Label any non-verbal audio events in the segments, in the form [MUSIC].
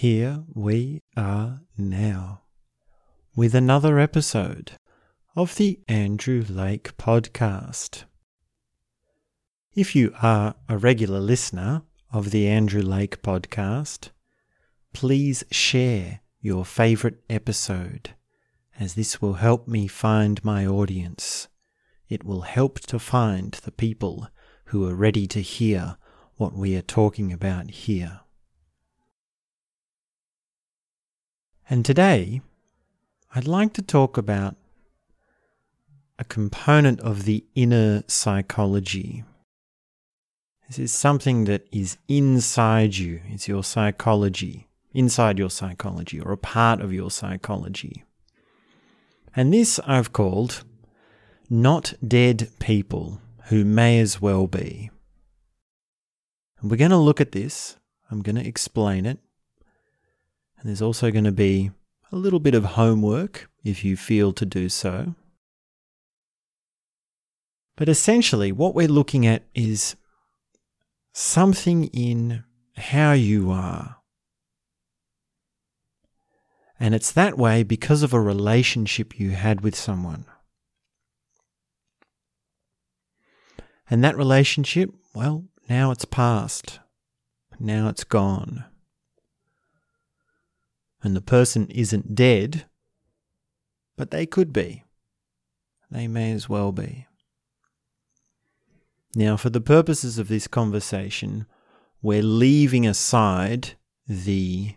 here we are now with another episode of the Andrew Lake Podcast. If you are a regular listener of the Andrew Lake Podcast, please share your favourite episode, as this will help me find my audience. It will help to find the people who are ready to hear what we are talking about here. And today, I'd like to talk about a component of the inner psychology. This is something that is inside you, it's your psychology, inside your psychology, or a part of your psychology. And this I've called not dead people who may as well be. And we're going to look at this, I'm going to explain it, and there's also going to be a little bit of homework if you feel to do so. But essentially, what we're looking at is something in how you are. And it's that way because of a relationship you had with someone. And that relationship, well, now it's past. Now it's gone and the person isn't dead, but they could be. They may as well be. Now, for the purposes of this conversation, we're leaving aside the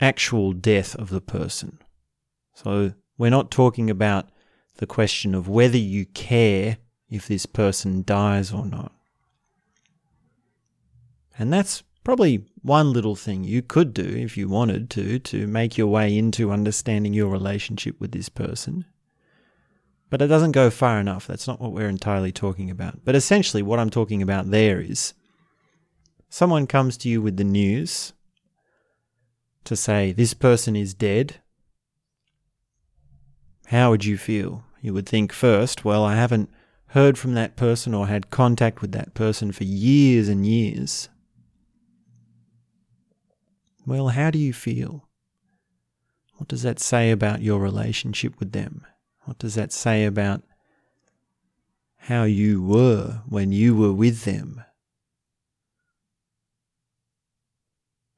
actual death of the person. So, we're not talking about the question of whether you care if this person dies or not. And that's probably one little thing you could do if you wanted to to make your way into understanding your relationship with this person. But it doesn't go far enough. That's not what we're entirely talking about. But essentially, what I'm talking about there is someone comes to you with the news to say, This person is dead. How would you feel? You would think first, Well, I haven't heard from that person or had contact with that person for years and years. Well, how do you feel? What does that say about your relationship with them? What does that say about how you were when you were with them?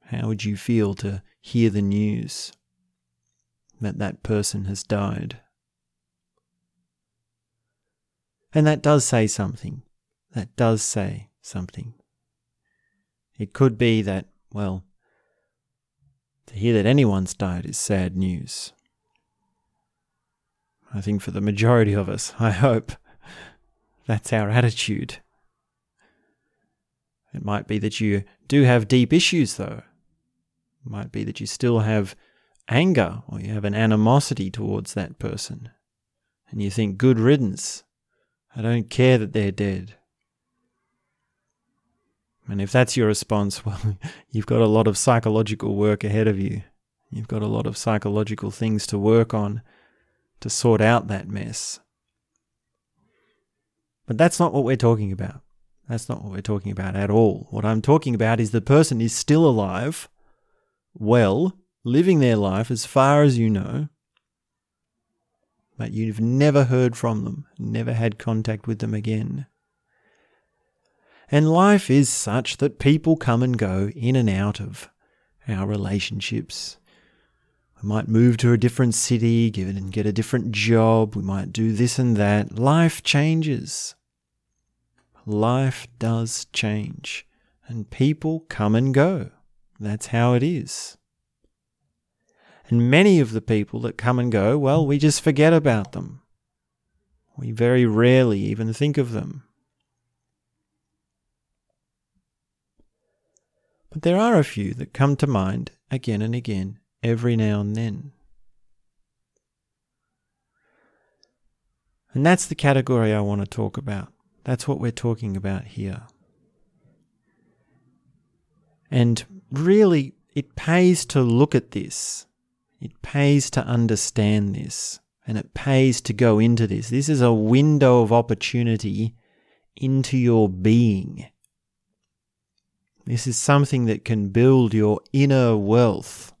How would you feel to hear the news that that person has died? And that does say something. That does say something. It could be that, well, to hear that anyone's died is sad news. I think for the majority of us, I hope that's our attitude. It might be that you do have deep issues, though. It might be that you still have anger or you have an animosity towards that person. And you think, good riddance. I don't care that they're dead. And if that's your response, [LAUGHS] well, you've got a lot of psychological work ahead of you. You've got a lot of psychological things to work on to sort out that mess. But that's not what we're talking about. That's not what we're talking about at all. What I'm talking about is the person is still alive, well, living their life as far as you know, but you've never heard from them, never had contact with them again. And life is such that people come and go in and out of our relationships. We might move to a different city, give it and get a different job. We might do this and that. Life changes. Life does change. And people come and go. That's how it is. And many of the people that come and go, well, we just forget about them. We very rarely even think of them. But there are a few that come to mind again and again, every now and then. And that's the category I want to talk about. That's what we're talking about here. And really, it pays to look at this. It pays to understand this. And it pays to go into this. This is a window of opportunity into your being This is something that can build your inner wealth.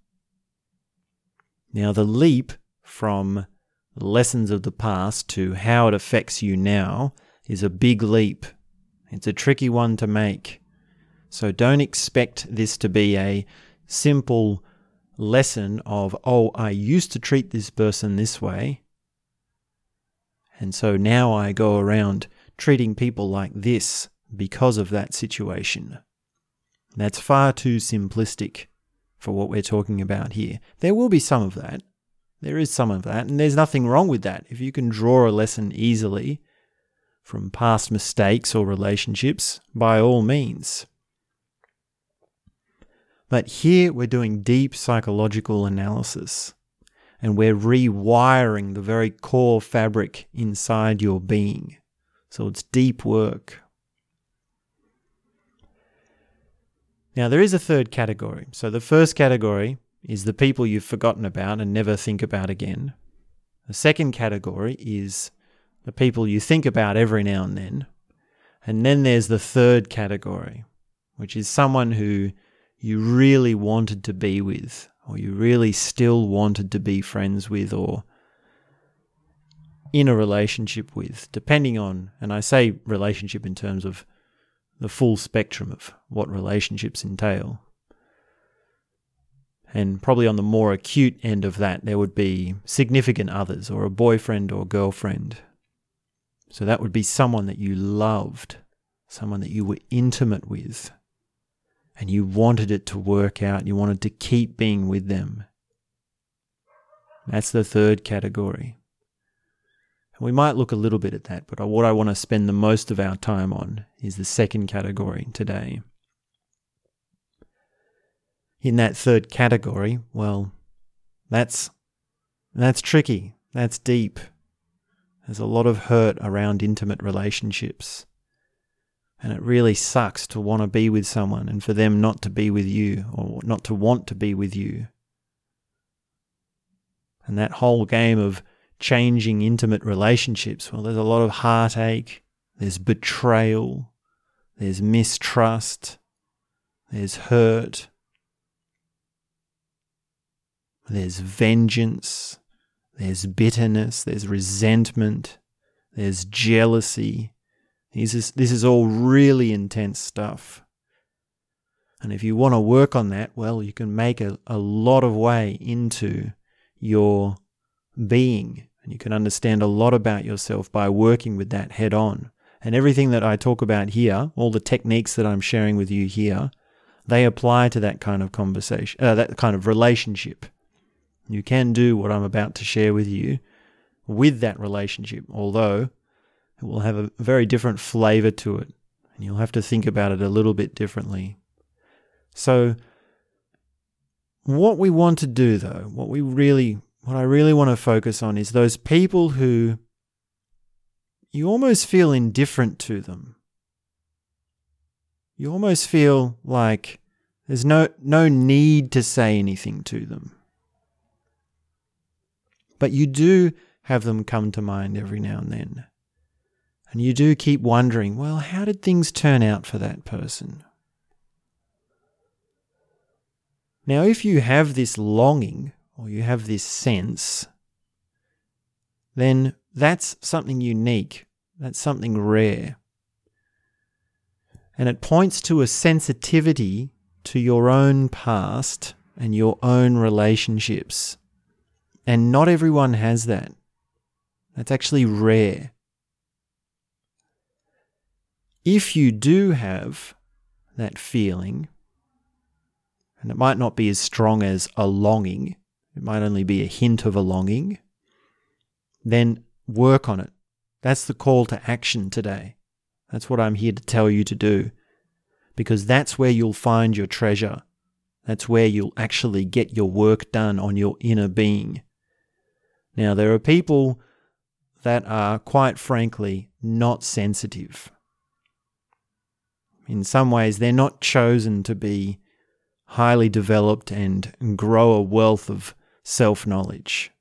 Now, the leap from lessons of the past to how it affects you now is a big leap. It's a tricky one to make. So don't expect this to be a simple lesson of, oh, I used to treat this person this way. And so now I go around treating people like this because of that situation. That's far too simplistic for what we're talking about here. There will be some of that. There is some of that, and there's nothing wrong with that. If you can draw a lesson easily from past mistakes or relationships, by all means. But here we're doing deep psychological analysis and we're rewiring the very core fabric inside your being. So it's deep work. Now, there is a third category. So the first category is the people you've forgotten about and never think about again. The second category is the people you think about every now and then. And then there's the third category, which is someone who you really wanted to be with, or you really still wanted to be friends with, or in a relationship with, depending on, and I say relationship in terms of the full spectrum of what relationships entail. And probably on the more acute end of that, there would be significant others, or a boyfriend or girlfriend. So that would be someone that you loved, someone that you were intimate with, and you wanted it to work out, you wanted to keep being with them. That's the third category. And we might look a little bit at that, but what I want to spend the most of our time on is the second category today. In that third category, well, that's that's tricky. That's deep. There's a lot of hurt around intimate relationships. And it really sucks to want to be with someone and for them not to be with you or not to want to be with you. And that whole game of changing intimate relationships, well, there's a lot of heartache, there's betrayal, there's mistrust, there's hurt, there's vengeance, there's bitterness, there's resentment, there's jealousy, this is, this is all really intense stuff. And if you want to work on that, well, you can make a, a lot of way into your being. And you can understand a lot about yourself by working with that head on. And everything that I talk about here, all the techniques that I'm sharing with you here, they apply to that kind of conversation, uh, that kind of relationship. You can do what I'm about to share with you with that relationship, although it will have a very different flavor to it, and you'll have to think about it a little bit differently. So, what we want to do though, what we really, what I really want to focus on is those people who you almost feel indifferent to them. You almost feel like there's no, no need to say anything to them. But you do have them come to mind every now and then. And you do keep wondering, well, how did things turn out for that person? Now, if you have this longing or you have this sense, then that's something unique. That's something rare. And it points to a sensitivity to your own past and your own relationships. And not everyone has that. That's actually rare if you do have that feeling, and it might not be as strong as a longing, it might only be a hint of a longing, then work on it. That's the call to action today. That's what I'm here to tell you to do. Because that's where you'll find your treasure. That's where you'll actually get your work done on your inner being. Now, there are people that are, quite frankly, not sensitive in some ways, they're not chosen to be highly developed and grow a wealth of self knowledge.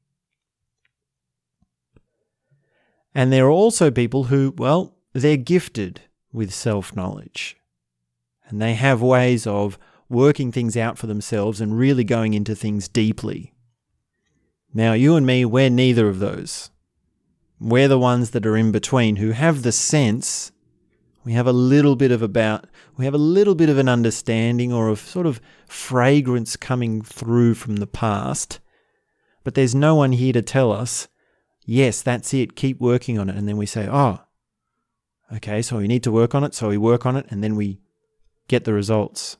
And there are also people who, well, they're gifted with self knowledge. And they have ways of working things out for themselves and really going into things deeply. Now, you and me, we're neither of those. We're the ones that are in between who have the sense we have a little bit of about we have a little bit of an understanding or a sort of fragrance coming through from the past but there's no one here to tell us yes that's it keep working on it. And then we say oh okay so we need to work on it. So we work on it and then we get the results.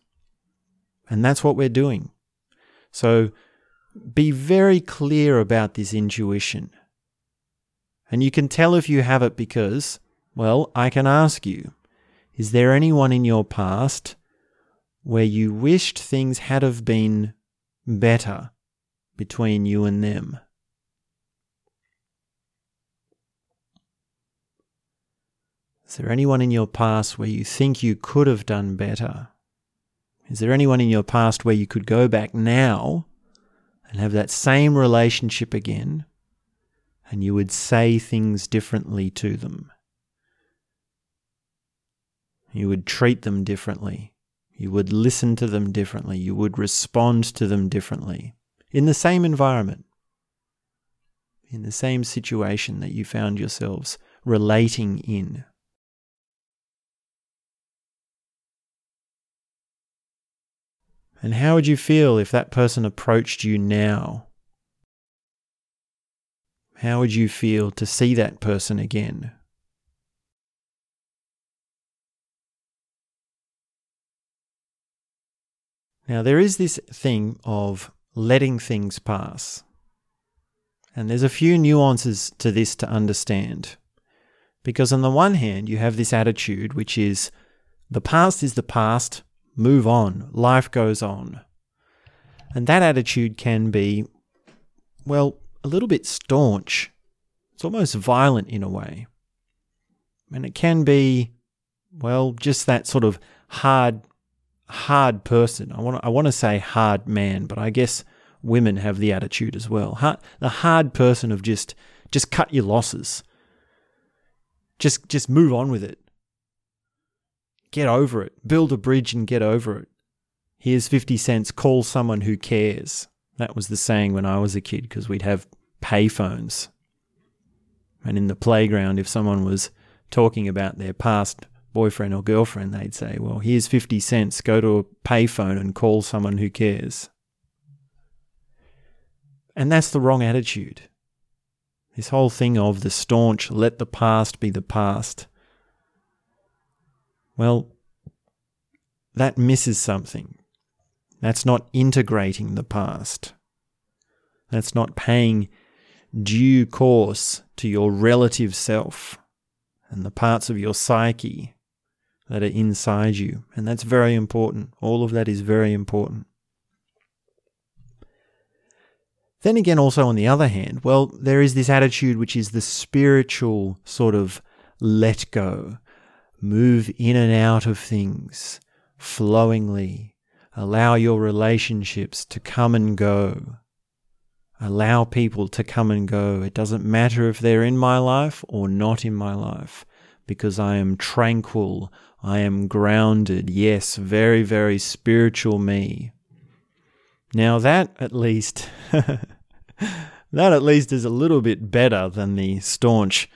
And that's what we're doing. So be very clear about this intuition. And you can tell if you have it because well, I can ask you is there anyone in your past where you wished things had have been better between you and them? Is there anyone in your past where you think you could have done better? Is there anyone in your past where you could go back now and have that same relationship again and you would say things differently to them? You would treat them differently. You would listen to them differently. You would respond to them differently in the same environment, in the same situation that you found yourselves relating in. And how would you feel if that person approached you now? How would you feel to see that person again? Now, there is this thing of letting things pass. And there's a few nuances to this to understand. Because, on the one hand, you have this attitude which is the past is the past, move on, life goes on. And that attitude can be, well, a little bit staunch. It's almost violent in a way. And it can be, well, just that sort of hard hard person. I want I want to say hard man, but I guess women have the attitude as well. Hard, the hard person of just just cut your losses. Just just move on with it. Get over it. Build a bridge and get over it. Here's 50 cents, call someone who cares. That was the saying when I was a kid because we'd have payphones. And in the playground if someone was talking about their past boyfriend or girlfriend, they'd say, Well, here's 50 cents, go to a payphone and call someone who cares. And that's the wrong attitude. This whole thing of the staunch, let the past be the past. Well, that misses something. That's not integrating the past. That's not paying due course to your relative self and the parts of your psyche that are inside you. And that's very important. All of that is very important. Then again, also on the other hand, well, there is this attitude which is the spiritual sort of let go, move in and out of things flowingly, allow your relationships to come and go. Allow people to come and go. It doesn't matter if they're in my life or not in my life because I am tranquil, I am grounded. Yes, very, very spiritual me. Now, that at least, [LAUGHS] that at least is a little bit better than the staunch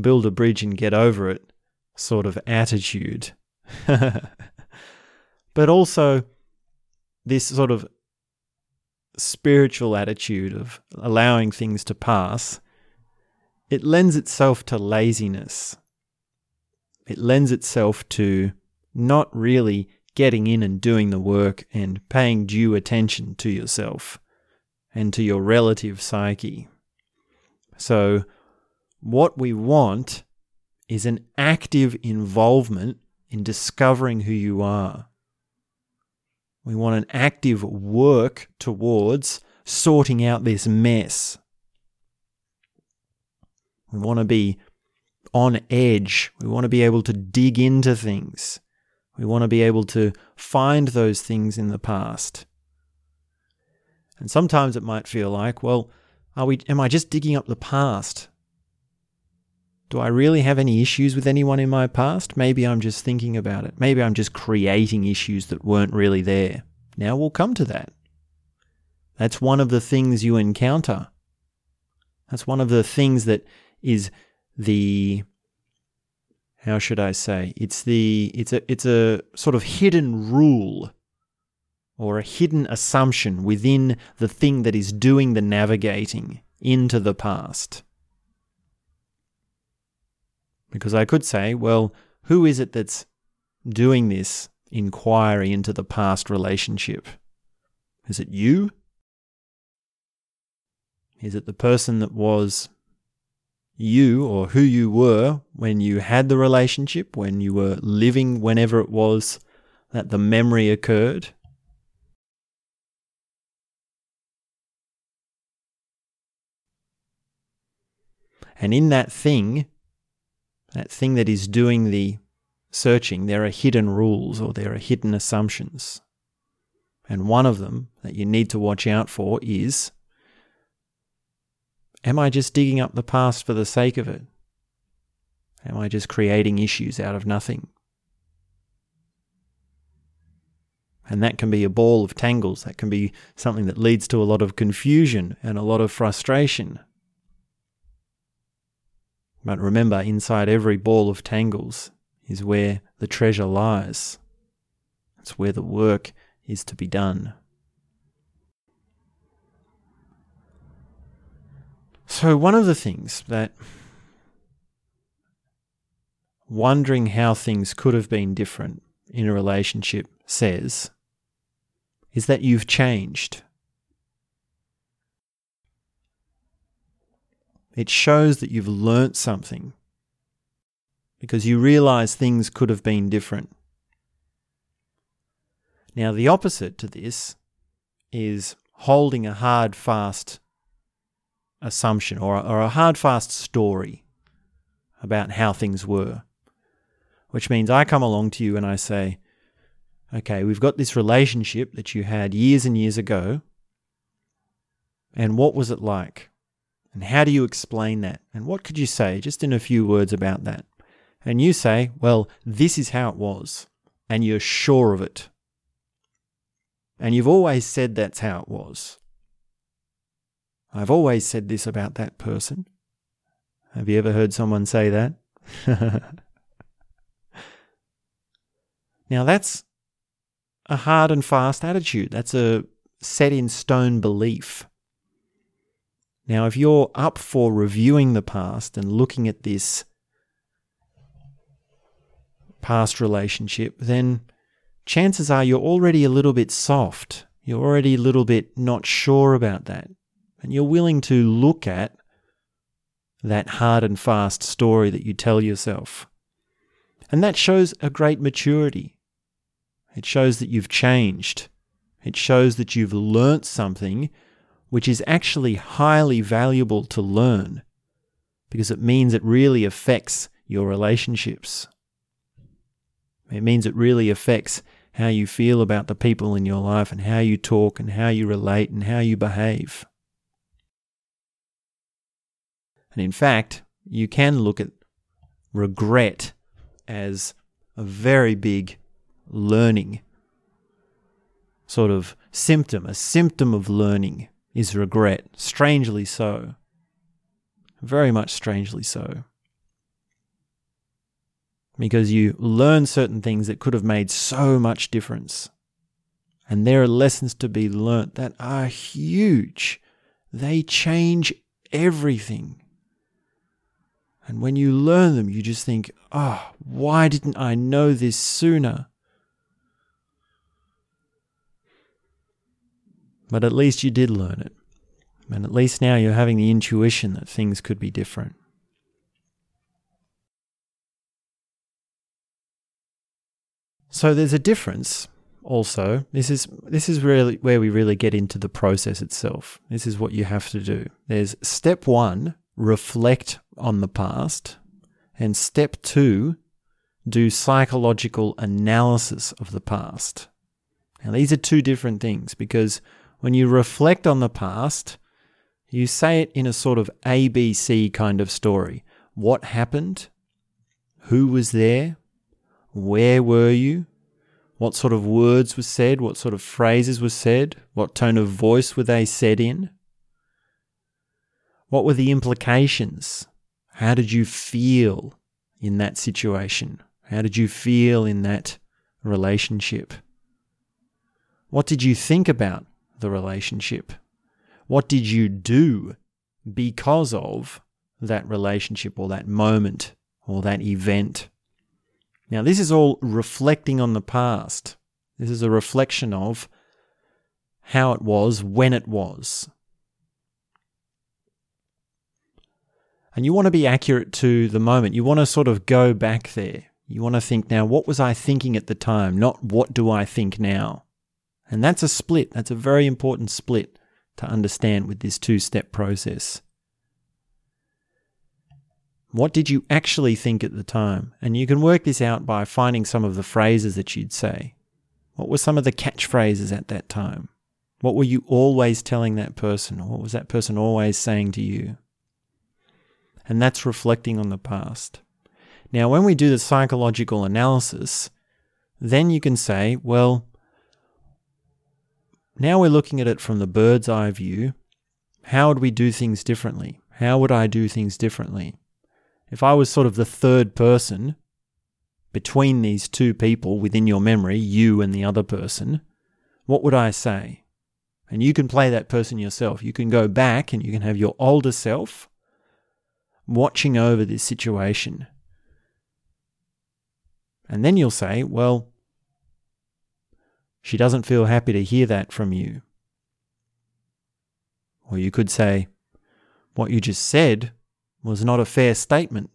build a bridge and get over it sort of attitude. [LAUGHS] but also, this sort of spiritual attitude of allowing things to pass, it lends itself to laziness it lends itself to not really getting in and doing the work and paying due attention to yourself and to your relative psyche. So, what we want is an active involvement in discovering who you are. We want an active work towards sorting out this mess. We want to be on edge. We want to be able to dig into things. We want to be able to find those things in the past. And sometimes it might feel like, well, are we am I just digging up the past? Do I really have any issues with anyone in my past? Maybe I'm just thinking about it. Maybe I'm just creating issues that weren't really there. Now we'll come to that. That's one of the things you encounter. That's one of the things that is the how should I say? It's the it's a it's a sort of hidden rule or a hidden assumption within the thing that is doing the navigating into the past. Because I could say, well, who is it that's doing this inquiry into the past relationship? Is it you? Is it the person that was you or who you were when you had the relationship, when you were living whenever it was that the memory occurred? And in that thing, that thing that is doing the searching, there are hidden rules or there are hidden assumptions. And one of them that you need to watch out for is Am I just digging up the past for the sake of it? Am I just creating issues out of nothing? And that can be a ball of tangles. That can be something that leads to a lot of confusion and a lot of frustration. But remember, inside every ball of tangles is where the treasure lies. It's where the work is to be done. So, one of the things that wondering how things could have been different in a relationship says is that you've changed. It shows that you've learnt something because you realize things could have been different. Now, the opposite to this is holding a hard, fast assumption or, or a hard, fast story about how things were. Which means I come along to you and I say, okay, we've got this relationship that you had years and years ago. And what was it like? And how do you explain that? And what could you say just in a few words about that? And you say, well, this is how it was. And you're sure of it. And you've always said that's how it was. I've always said this about that person. Have you ever heard someone say that? [LAUGHS] now, that's a hard and fast attitude. That's a set in stone belief. Now, if you're up for reviewing the past and looking at this past relationship, then chances are you're already a little bit soft. You're already a little bit not sure about that and you're willing to look at that hard and fast story that you tell yourself. And that shows a great maturity. It shows that you've changed. It shows that you've learnt something which is actually highly valuable to learn because it means it really affects your relationships. It means it really affects how you feel about the people in your life and how you talk and how you relate and how you behave. And in fact, you can look at regret as a very big learning sort of symptom. A symptom of learning is regret, strangely so. Very much strangely so. Because you learn certain things that could have made so much difference. And there are lessons to be learnt that are huge. They change everything. And when you learn them, you just think, oh, why didn't I know this sooner? But at least you did learn it. And at least now you're having the intuition that things could be different. So there's a difference also. This is this is really where we really get into the process itself. This is what you have to do. There's step 1, reflect on the past. And step two, do psychological analysis of the past. Now, these are two different things because when you reflect on the past, you say it in a sort of ABC kind of story. what happened, who was there, where were you, what sort of words were said, what sort of phrases were said, what tone of voice were they said in, what were the implications, how did you feel in that situation, how did you feel in that relationship, what did you think about the relationship, what did you do because of that relationship or that moment or that event. Now, this is all reflecting on the past. This is a reflection of how it was when it was. And you want to be accurate to the moment. You want to sort of go back there. You want to think now, what was I thinking at the time? Not what do I think now? And that's a split. That's a very important split to understand with this two step process. What did you actually think at the time? And you can work this out by finding some of the phrases that you'd say. What were some of the catchphrases at that time? What were you always telling that person? What was that person always saying to you? And that's reflecting on the past. Now, when we do the psychological analysis, then you can say, well, now we're looking at it from the bird's eye view. How would we do things differently? How would I do things differently? if I was sort of the third person between these two people within your memory, you and the other person, what would I say? And you can play that person yourself. You can go back and you can have your older self watching over this situation. And then you'll say, well, she doesn't feel happy to hear that from you. Or you could say, what you just said was not a fair statement.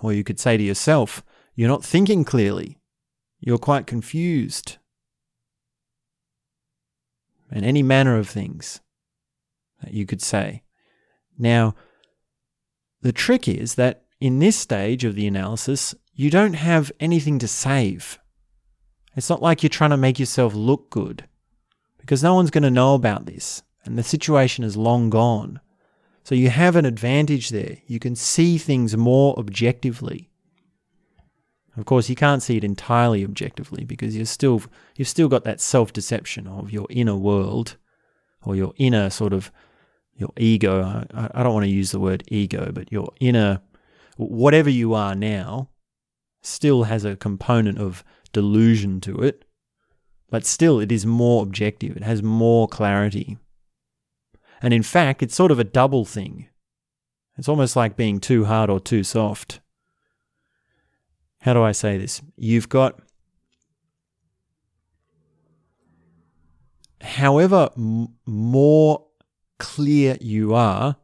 Or you could say to yourself, You're not thinking clearly. You're quite confused. And any manner of things that you could say. Now, the trick is that in this stage of the analysis, you don't have anything to save. It's not like you're trying to make yourself look good, because no one's going to know about this and the situation is long gone. So you have an advantage there. You can see things more objectively. Of course, you can't see it entirely objectively because you're still you've still got that self-deception of your inner world or your inner sort of your ego. I, I don't want to use the word ego, but your inner whatever you are now still has a component of delusion to it, but still it is more objective. It has more clarity. And in fact, it's sort of a double thing. It's almost like being too hard or too soft. How do I say this? You've got, however m- more clear you are,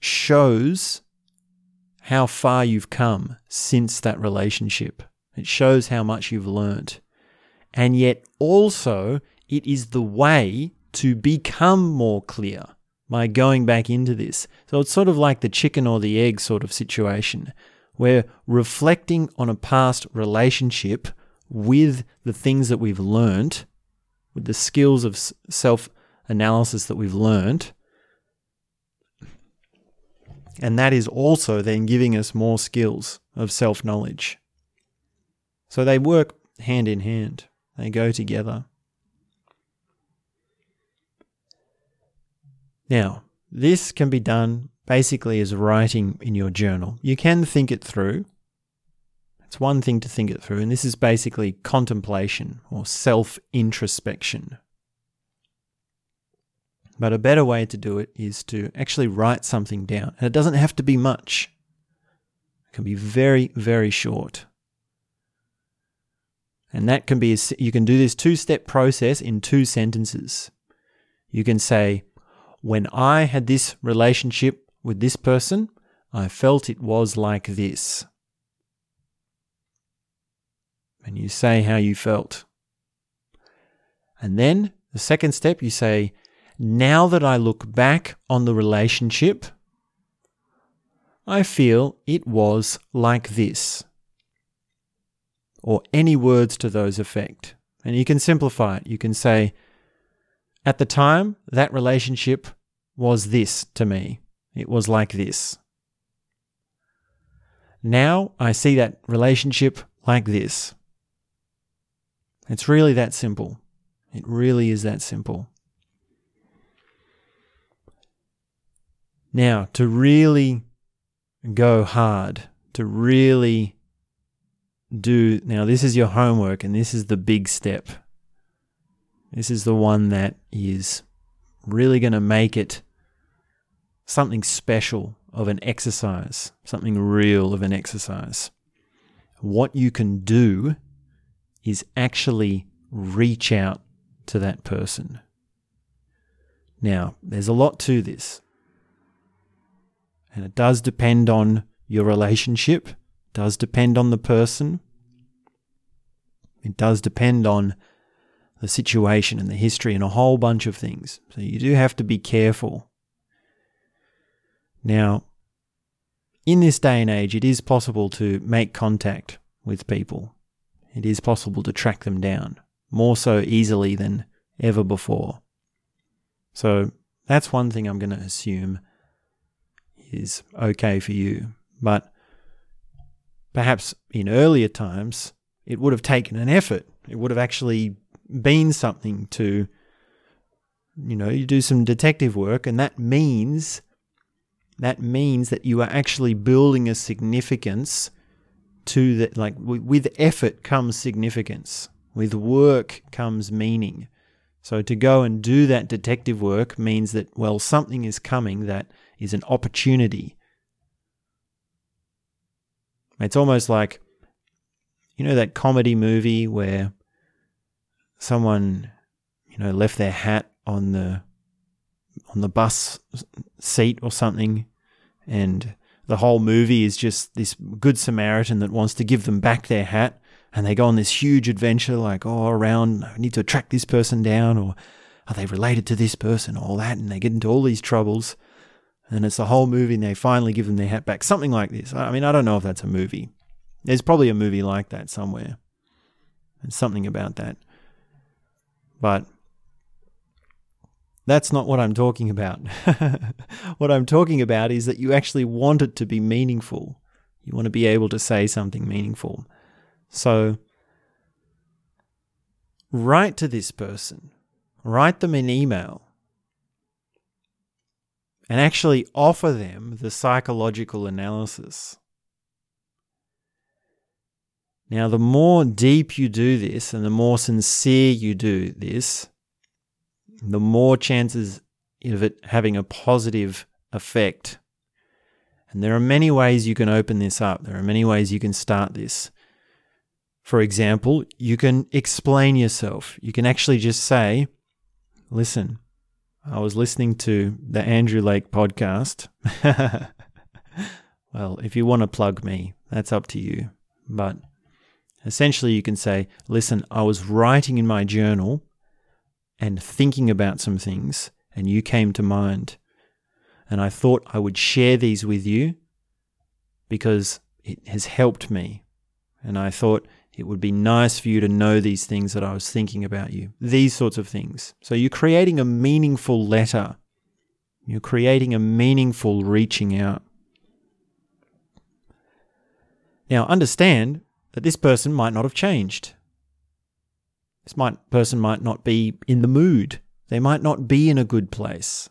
shows how far you've come since that relationship. It shows how much you've learnt. And yet, also, it is the way to become more clear by going back into this. So it's sort of like the chicken or the egg sort of situation. We're reflecting on a past relationship with the things that we've learned, with the skills of self analysis that we've learned. And that is also then giving us more skills of self knowledge. So they work hand in hand, they go together. Now, this can be done basically as writing in your journal. You can think it through. It's one thing to think it through, and this is basically contemplation or self introspection. But a better way to do it is to actually write something down. And it doesn't have to be much, it can be very, very short. And that can be, you can do this two step process in two sentences. You can say, when I had this relationship with this person, I felt it was like this. And you say how you felt. And then the second step, you say, now that I look back on the relationship, I feel it was like this. Or any words to those effect. And you can simplify it. You can say, at the time, that relationship was this to me. it was like this. Now I see that relationship like this. It's really that simple. It really is that simple. Now, to really go hard, to really do, now this is your homework and this is the big step. This is the one that is really going to make it something special of an exercise, something real of an exercise. What you can do is actually reach out to that person. Now, there's a lot to this. And it does depend on your relationship, does depend on the person. It does depend on the situation and the history and a whole bunch of things. So you do have to be careful. Now, in this day and age, it is possible to make contact with people. It is possible to track them down more so easily than ever before. So that's one thing I'm going to assume is okay for you. But perhaps in earlier times, it would have taken an effort. It would have actually been something to, you know, you do some detective work, and that means that means that you are actually building a significance to that. Like with effort comes significance. With work comes meaning. So to go and do that detective work means that, well, something is coming that is an opportunity. It's almost like, you know, that comedy movie where someone, you know, left their hat on the on the bus seat or something, and the whole movie is just this good Samaritan that wants to give them back their hat, and they go on this huge adventure, like oh, around I need to track this person down, or are they related to this person, all that, and they get into all these troubles, and it's the whole movie, and they finally give them their hat back, something like this. I mean, I don't know if that's a movie. There's probably a movie like that somewhere. There's something about that. But that's not what I'm talking about. [LAUGHS] what I'm talking about is that you actually want it to be meaningful. You want to be able to say something meaningful. So, write to this person, write them an email, and actually offer them the psychological analysis. Now, the more deep you do this and the more sincere you do this, the more chances of it having a positive effect. And there are many ways you can open this up. There are many ways you can start this. For example, you can explain yourself. You can actually just say, listen, I was listening to the Andrew Lake podcast. [LAUGHS] well, if you want to plug me, that's up to you. But Essentially, you can say, listen, I was writing in my journal and thinking about some things, and you came to mind. And I thought I would share these with you because it has helped me. And I thought it would be nice for you to know these things that I was thinking about you. These sorts of things. So you're creating a meaningful letter. You're creating a meaningful reaching out. Now, understand that this person might not have changed. This might, person might not be in the mood. They might not be in a good place.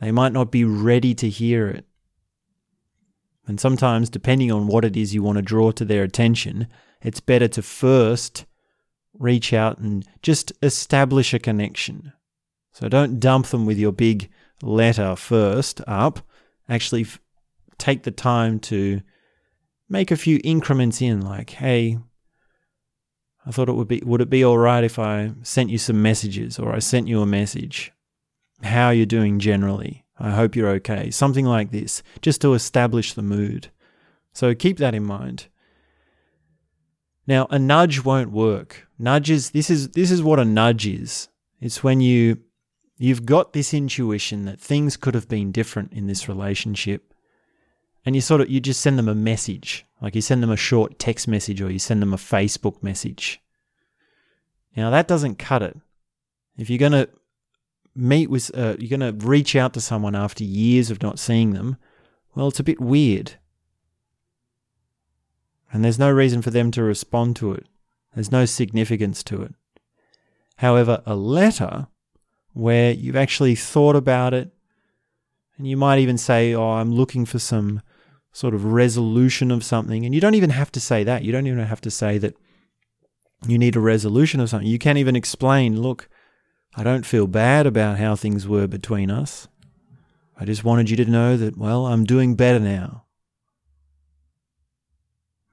They might not be ready to hear it. And sometimes, depending on what it is you want to draw to their attention, it's better to first reach out and just establish a connection. So don't dump them with your big letter first up. Actually, f- take the time to make a few increments in, like, hey, I thought it would be would it be all right if I sent you some messages or I sent you a message? How are you're doing generally? I hope you're okay. Something like this, just to establish the mood. So keep that in mind. Now, a nudge won't work. Nudges this is this is what a nudge is. It's when you you've got this intuition that things could have been different in this relationship and you sort of you just send them a message like you send them a short text message or you send them a facebook message now that doesn't cut it if you're going to meet with, uh, you're going to reach out to someone after years of not seeing them, well, it's a bit weird. And there's no reason for them to respond to it. There's no significance to it. However, a letter where you've actually thought about it, and you might even say, Oh, I'm looking for some sort of resolution of something. And you don't even have to say that. You don't even have to say that you need a resolution of something. You can't even explain, Look, I don't feel bad about how things were between us. I just wanted you to know that, well, I'm doing better now.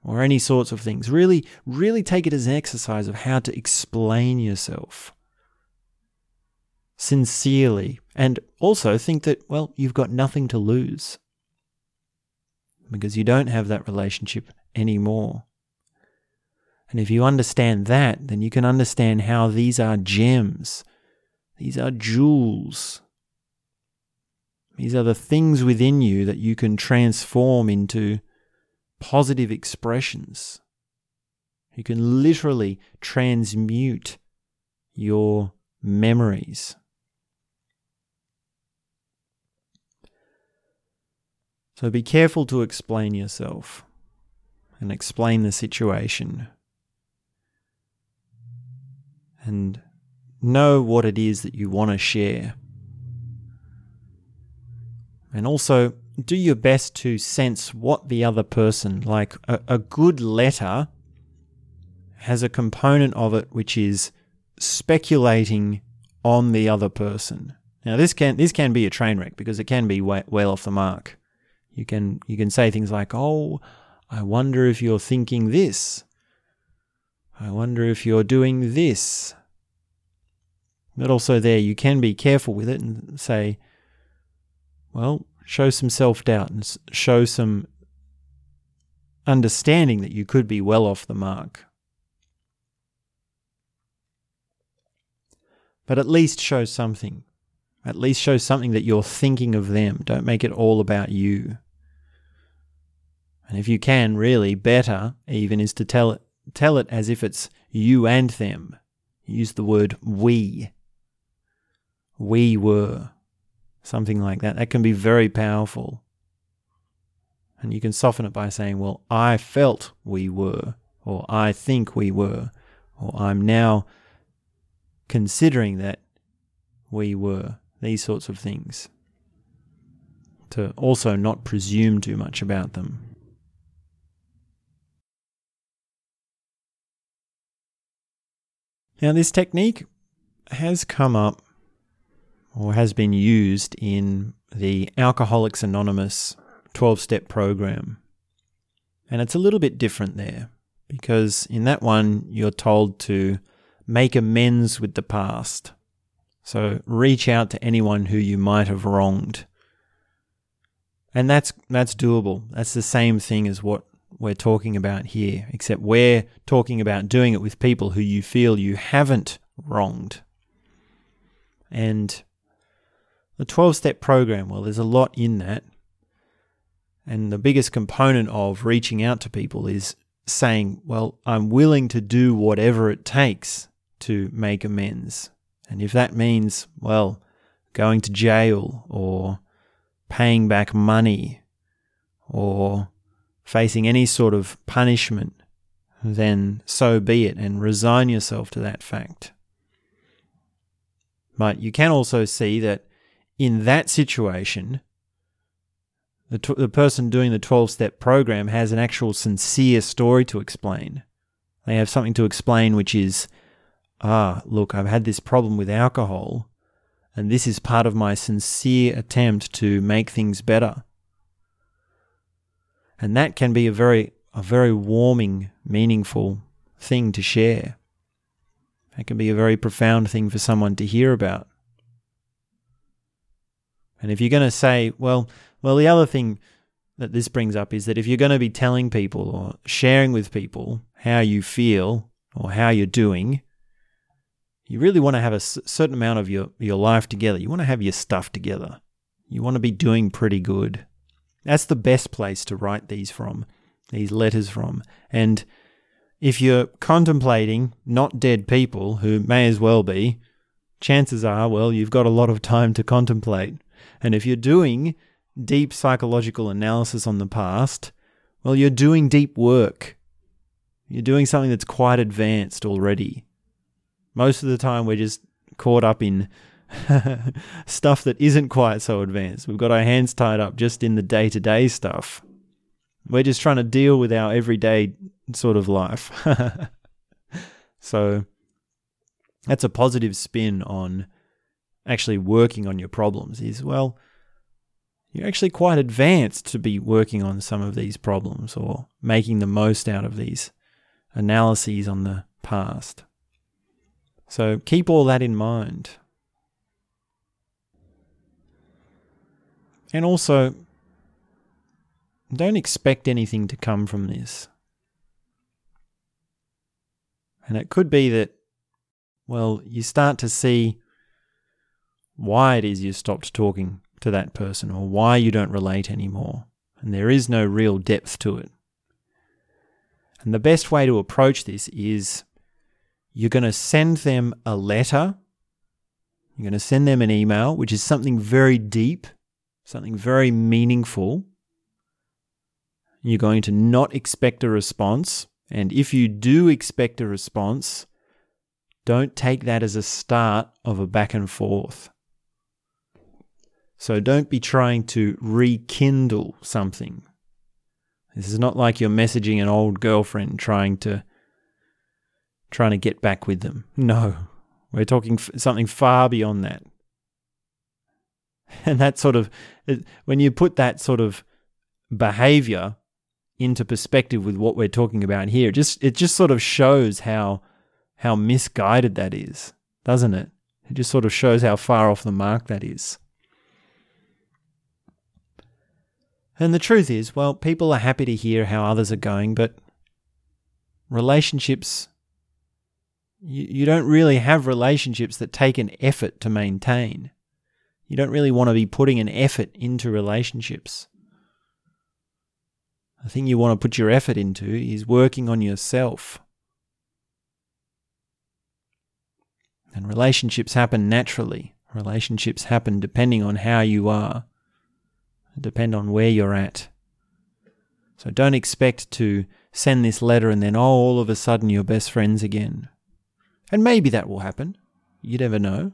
Or any sorts of things. Really, really take it as an exercise of how to explain yourself sincerely. And also think that, well, you've got nothing to lose because you don't have that relationship anymore. And if you understand that, then you can understand how these are gems these are jewels. These are the things within you that you can transform into positive expressions. You can literally transmute your memories. So be careful to explain yourself and explain the situation. And know what it is that you want to share. And also, do your best to sense what the other person, like a, a good letter, has a component of it which is speculating on the other person. Now, this can this can be a train wreck because it can be way, well off the mark. You can you can say things like, "Oh, I wonder if you're thinking this. I wonder if you're doing this." But also, there, you can be careful with it and say, well, show some self doubt and show some understanding that you could be well off the mark. But at least show something. At least show something that you're thinking of them. Don't make it all about you. And if you can, really, better even is to tell it, tell it as if it's you and them. Use the word we we were, something like that. That can be very powerful. And you can soften it by saying, well, I felt we were, or I think we were, or I'm now considering that we were, these sorts of things. To also not presume too much about them. Now, this technique has come up or has been used in the Alcoholics Anonymous 12 step program. And it's a little bit different there because in that one, you're told to make amends with the past. So reach out to anyone who you might have wronged. And that's that's doable. That's the same thing as what we're talking about here, except we're talking about doing it with people who you feel you haven't wronged. And the 12 step program, well, there's a lot in that. And the biggest component of reaching out to people is saying, well, I'm willing to do whatever it takes to make amends. And if that means, well, going to jail or paying back money or facing any sort of punishment, then so be it and resign yourself to that fact. But you can also see that in that situation, the, t- the person doing the 12 step program has an actual sincere story to explain. They have something to explain, which is, ah, look, I've had this problem with alcohol, and this is part of my sincere attempt to make things better. And that can be a very, a very warming, meaningful thing to share. It can be a very profound thing for someone to hear about. And if you're going to say, well, well, the other thing that this brings up is that if you're going to be telling people or sharing with people how you feel or how you're doing, you really want to have a certain amount of your, your life together. You want to have your stuff together. You want to be doing pretty good. That's the best place to write these from, these letters from. And if you're contemplating not dead people, who may as well be, chances are, well, you've got a lot of time to contemplate. And if you're doing deep psychological analysis on the past, well, you're doing deep work. You're doing something that's quite advanced already. Most of the time, we're just caught up in [LAUGHS] stuff that isn't quite so advanced. We've got our hands tied up just in the day to day stuff. We're just trying to deal with our everyday sort of life. [LAUGHS] so that's a positive spin on actually working on your problems is well, you're actually quite advanced to be working on some of these problems or making the most out of these analyses on the past. So keep all that in mind. And also, don't expect anything to come from this. And it could be that, well, you start to see why it is you stopped talking to that person or why you don't relate anymore. And there is no real depth to it. And the best way to approach this is you're going to send them a letter. You're going to send them an email, which is something very deep, something very meaningful. You're going to not expect a response. And if you do expect a response, don't take that as a start of a back and forth. So don't be trying to rekindle something. This is not like you're messaging an old girlfriend trying to trying to get back with them. No. We're talking f- something far beyond that. [LAUGHS] And that sort of when you put that sort of behavior into perspective with what we're talking about here, it just it just sort of shows how how misguided that is, doesn't it? It just sort of shows how far off the mark that is. And the truth is, well, people are happy to hear how others are going, but relationships, you, you don't really have relationships that take an effort to maintain. You don't really want to be putting an effort into relationships. The thing you want to put your effort into is working on yourself. And relationships happen naturally. Relationships happen depending on how you are depend on where you're at. So don't expect to send this letter and then, oh, all of a sudden you're best friends again. And maybe that will happen. You never know.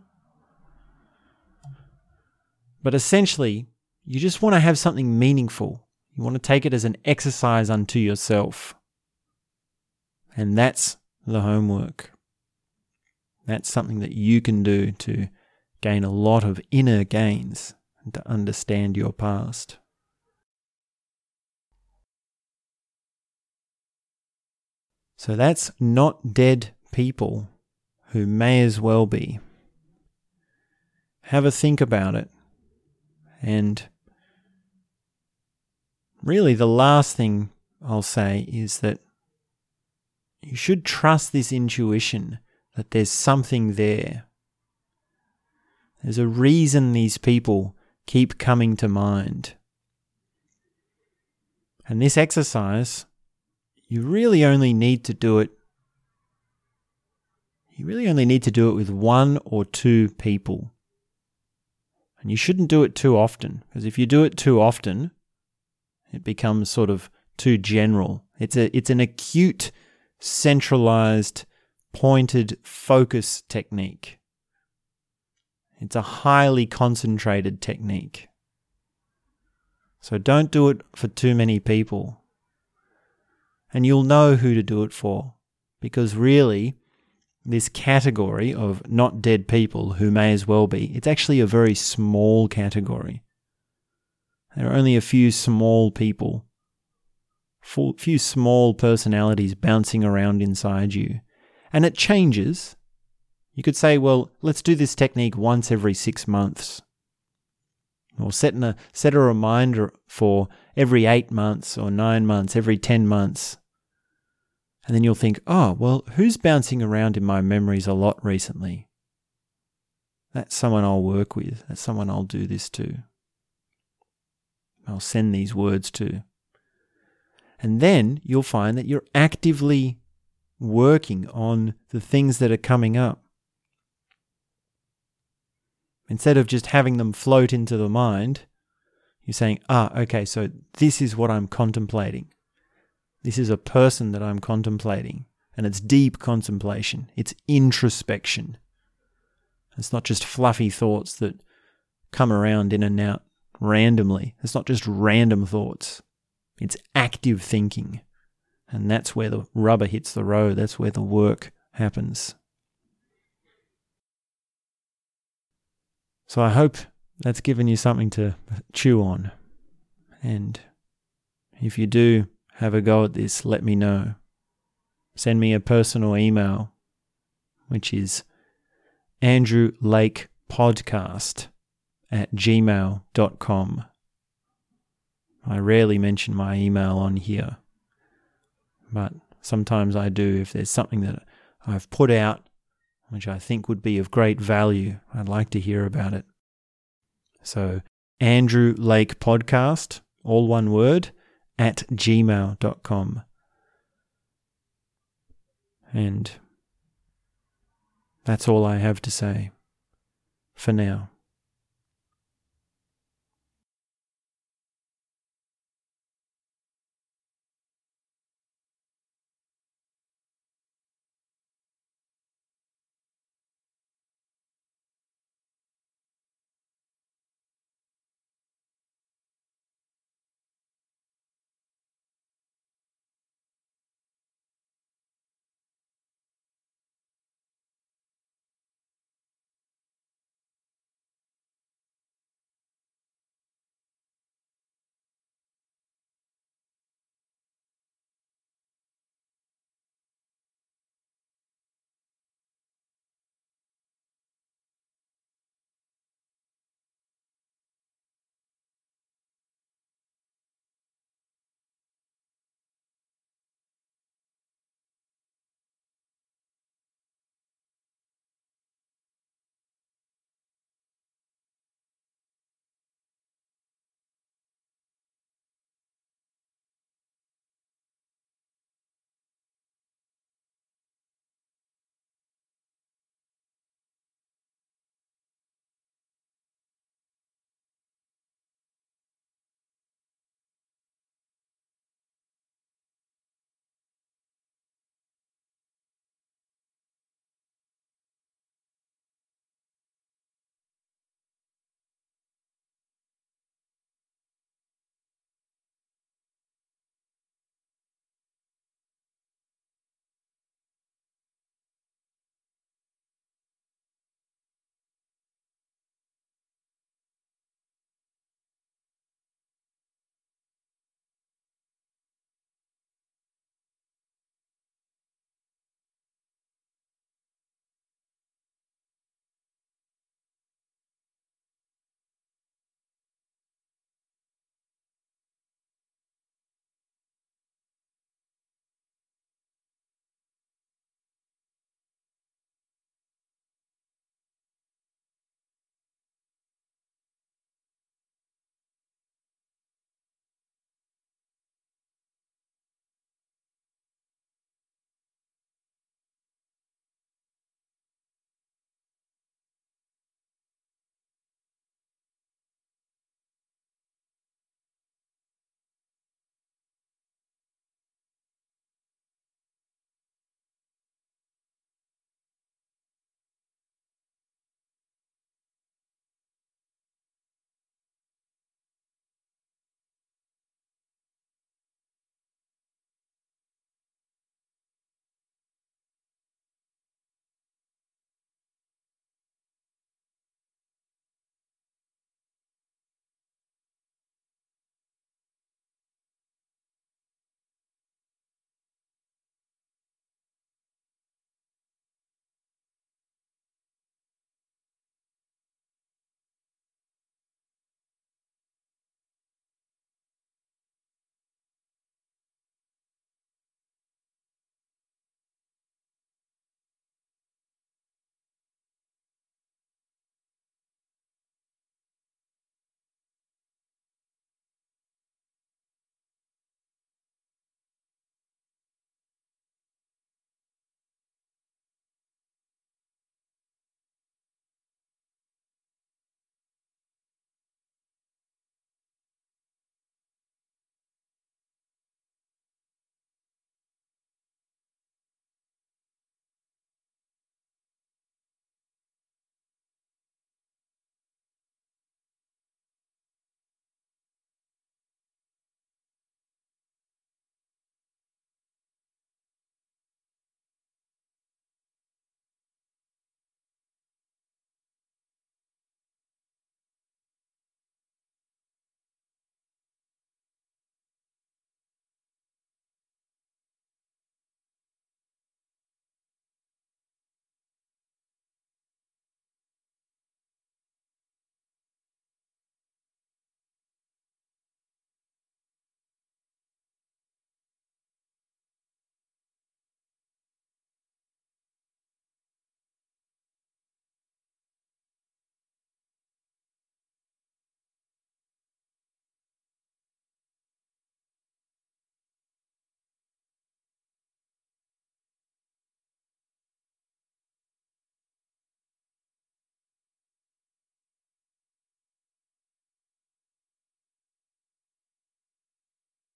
But essentially, you just want to have something meaningful. You want to take it as an exercise unto yourself. And that's the homework. That's something that you can do to gain a lot of inner gains and to understand your past. So that's not dead people who may as well be. Have a think about it. And really, the last thing I'll say is that you should trust this intuition that there's something there. There's a reason these people keep coming to mind. And this exercise, you really only need to do it. You really only need to do it with one or two people. And you shouldn't do it too often, because if you do it too often, it becomes sort of too general. It's a it's an acute, centralized, pointed focus technique. It's a highly concentrated technique. So don't do it for too many people. And you'll know who to do it for. Because really, this category of not dead people who may as well be, it's actually a very small category. There are only a few small people, few small personalities bouncing around inside you. And it changes you could say, well, let's do this technique once every six months. Or set, a, set a reminder for every eight months or nine months, every 10 months. And then you'll think, oh, well, who's bouncing around in my memories a lot recently? That's someone I'll work with. That's someone I'll do this to. I'll send these words to. And then you'll find that you're actively working on the things that are coming up. Instead of just having them float into the mind, you're saying, ah, okay, so this is what I'm contemplating. This is a person that I'm contemplating. And it's deep contemplation, it's introspection. It's not just fluffy thoughts that come around in and out randomly. It's not just random thoughts, it's active thinking. And that's where the rubber hits the road, that's where the work happens. So I hope that's given you something to chew on. And if you do have a go at this, let me know. Send me a personal email, which is Andrew Lake Podcast at gmail.com. I rarely mention my email on here, but sometimes I do if there's something that I've put out which I think would be of great value. I'd like to hear about it. So, Andrew Lake Podcast, all one word, at gmail.com. And that's all I have to say for now.